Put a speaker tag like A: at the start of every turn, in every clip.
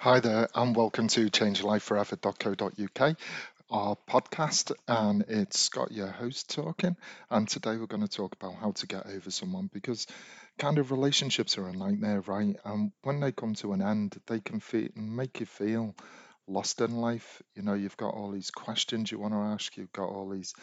A: Hi there, and welcome to changelifeforever.co.uk, our podcast. And it's Scott, your host, talking. And today we're going to talk about how to get over someone because kind of relationships are a nightmare, right? And when they come to an end, they can feel, make you feel lost in life. You know, you've got all these questions you want to ask, you've got all these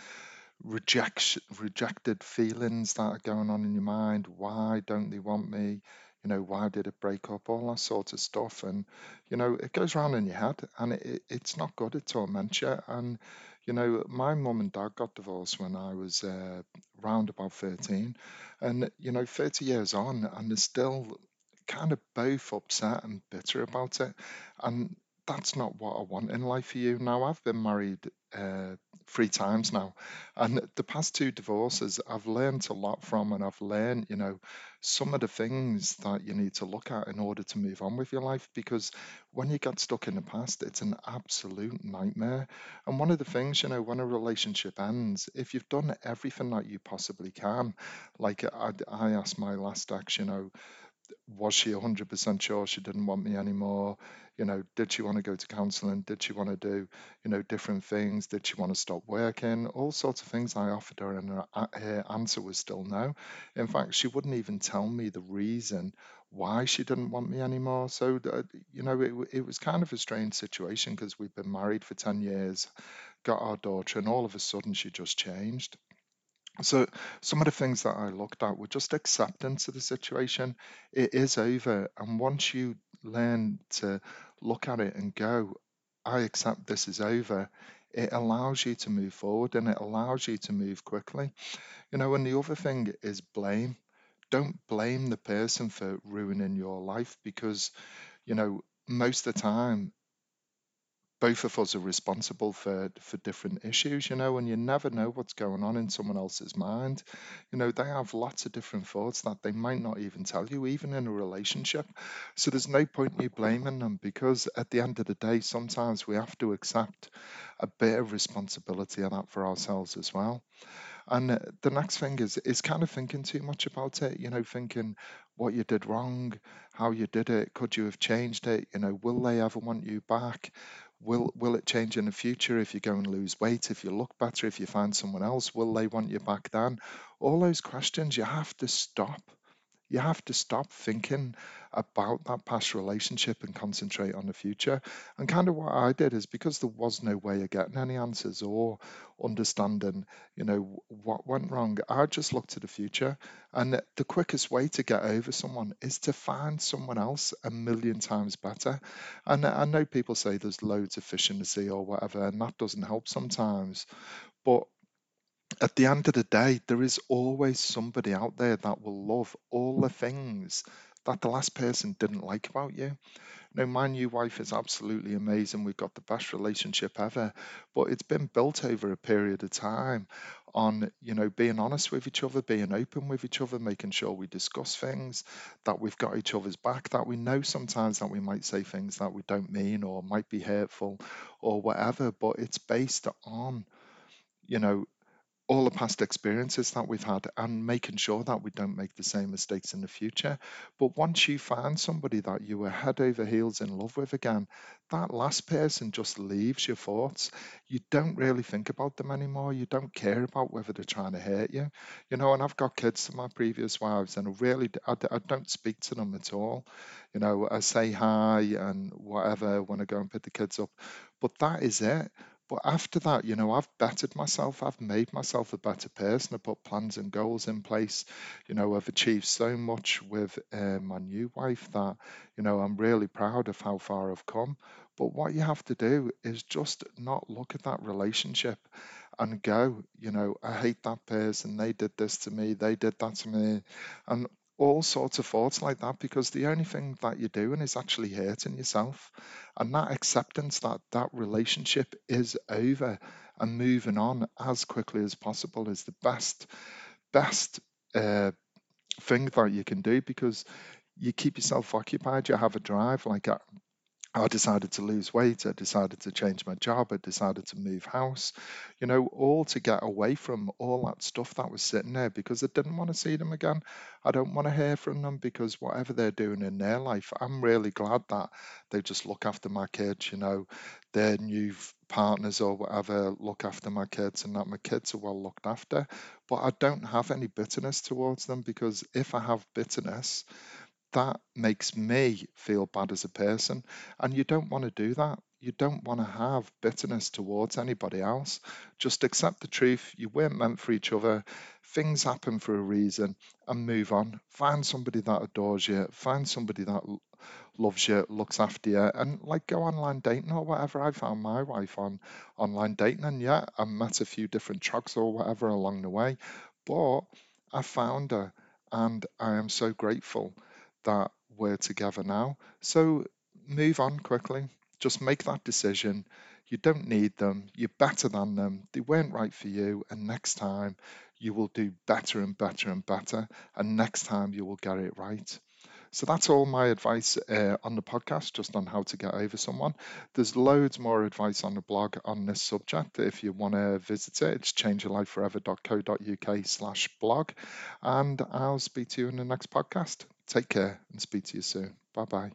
A: rejection, rejected feelings that are going on in your mind. Why don't they want me? You know, why did it break up? All that sort of stuff. And, you know, it goes around in your head and it, it- it's not good. It torments you. And, you know, my mum and dad got divorced when I was uh, round about 13. And, you know, 30 years on, and they're still kind of both upset and bitter about it. And that's not what I want in life for you. Now, I've been married uh, three times now, and the past two divorces I've learned a lot from, and I've learned, you know, some of the things that you need to look at in order to move on with your life. Because when you get stuck in the past, it's an absolute nightmare. And one of the things, you know, when a relationship ends, if you've done everything that you possibly can, like I, I asked my last ex, you know, was she 100% sure she didn't want me anymore? You know, did she want to go to counseling? Did she want to do, you know, different things? Did she want to stop working? All sorts of things I offered her, and her, her answer was still no. In fact, she wouldn't even tell me the reason why she didn't want me anymore. So, uh, you know, it, it was kind of a strange situation because we'd been married for 10 years, got our daughter, and all of a sudden she just changed. So some of the things that I looked at were just acceptance of the situation. It is over, and once you learn to look at it and go, I accept this is over, it allows you to move forward and it allows you to move quickly. You know, and the other thing is blame. Don't blame the person for ruining your life because, you know, most of the time both of us are responsible for for different issues, you know, and you never know what's going on in someone else's mind. You know, they have lots of different thoughts that they might not even tell you, even in a relationship. So there's no point in you blaming them because at the end of the day, sometimes we have to accept a bit of responsibility of that for ourselves as well. And uh, the next thing is is kind of thinking too much about it, you know, thinking what you did wrong, how you did it, could you have changed it, you know, will they ever want you back? Will will it change in the future if you go and lose weight, if you look better, if you find someone else, will they want you back then? All those questions you have to stop you have to stop thinking about that past relationship and concentrate on the future. And kind of what I did is because there was no way of getting any answers or understanding, you know, what went wrong, I just looked to the future. And the quickest way to get over someone is to find someone else a million times better. And I know people say there's loads of fish in the sea or whatever, and that doesn't help sometimes. But at the end of the day, there is always somebody out there that will love all the things that the last person didn't like about you. No, my new wife is absolutely amazing. We've got the best relationship ever, but it's been built over a period of time on, you know, being honest with each other, being open with each other, making sure we discuss things, that we've got each other's back, that we know sometimes that we might say things that we don't mean or might be hurtful or whatever, but it's based on, you know, all the past experiences that we've had and making sure that we don't make the same mistakes in the future. But once you find somebody that you were head over heels in love with again, that last person just leaves your thoughts. You don't really think about them anymore. You don't care about whether they're trying to hurt you. You know, and I've got kids to my previous wives and I really, I, I don't speak to them at all. You know, I say hi and whatever when I go and pick the kids up, but that is it. But after that, you know, I've bettered myself. I've made myself a better person. I put plans and goals in place. You know, I've achieved so much with uh, my new wife that, you know, I'm really proud of how far I've come. But what you have to do is just not look at that relationship and go, you know, I hate that person. They did this to me. They did that to me. And all sorts of thoughts like that because the only thing that you're doing is actually hurting yourself. And that acceptance that that relationship is over and moving on as quickly as possible is the best best uh, thing that you can do because you keep yourself occupied you have a drive like I, I decided to lose weight. I decided to change my job. I decided to move house, you know, all to get away from all that stuff that was sitting there because I didn't want to see them again. I don't want to hear from them because whatever they're doing in their life, I'm really glad that they just look after my kids, you know, their new partners or whatever look after my kids and that my kids are well looked after. But I don't have any bitterness towards them because if I have bitterness, that makes me feel bad as a person. And you don't want to do that. You don't want to have bitterness towards anybody else. Just accept the truth. You weren't meant for each other. Things happen for a reason and move on. Find somebody that adores you. Find somebody that loves you, looks after you, and like go online dating or whatever. I found my wife on online dating, and yeah, I met a few different trucks or whatever along the way, but I found her, and I am so grateful that we're together now. So move on quickly. Just make that decision. You don't need them. You're better than them. They weren't right for you. And next time you will do better and better and better. And next time you will get it right. So that's all my advice uh, on the podcast, just on how to get over someone. There's loads more advice on the blog on this subject. If you want to visit it, it's changeyourlifeforever.co.uk slash blog. And I'll speak to you in the next podcast. Take care and speak to you soon. Bye bye.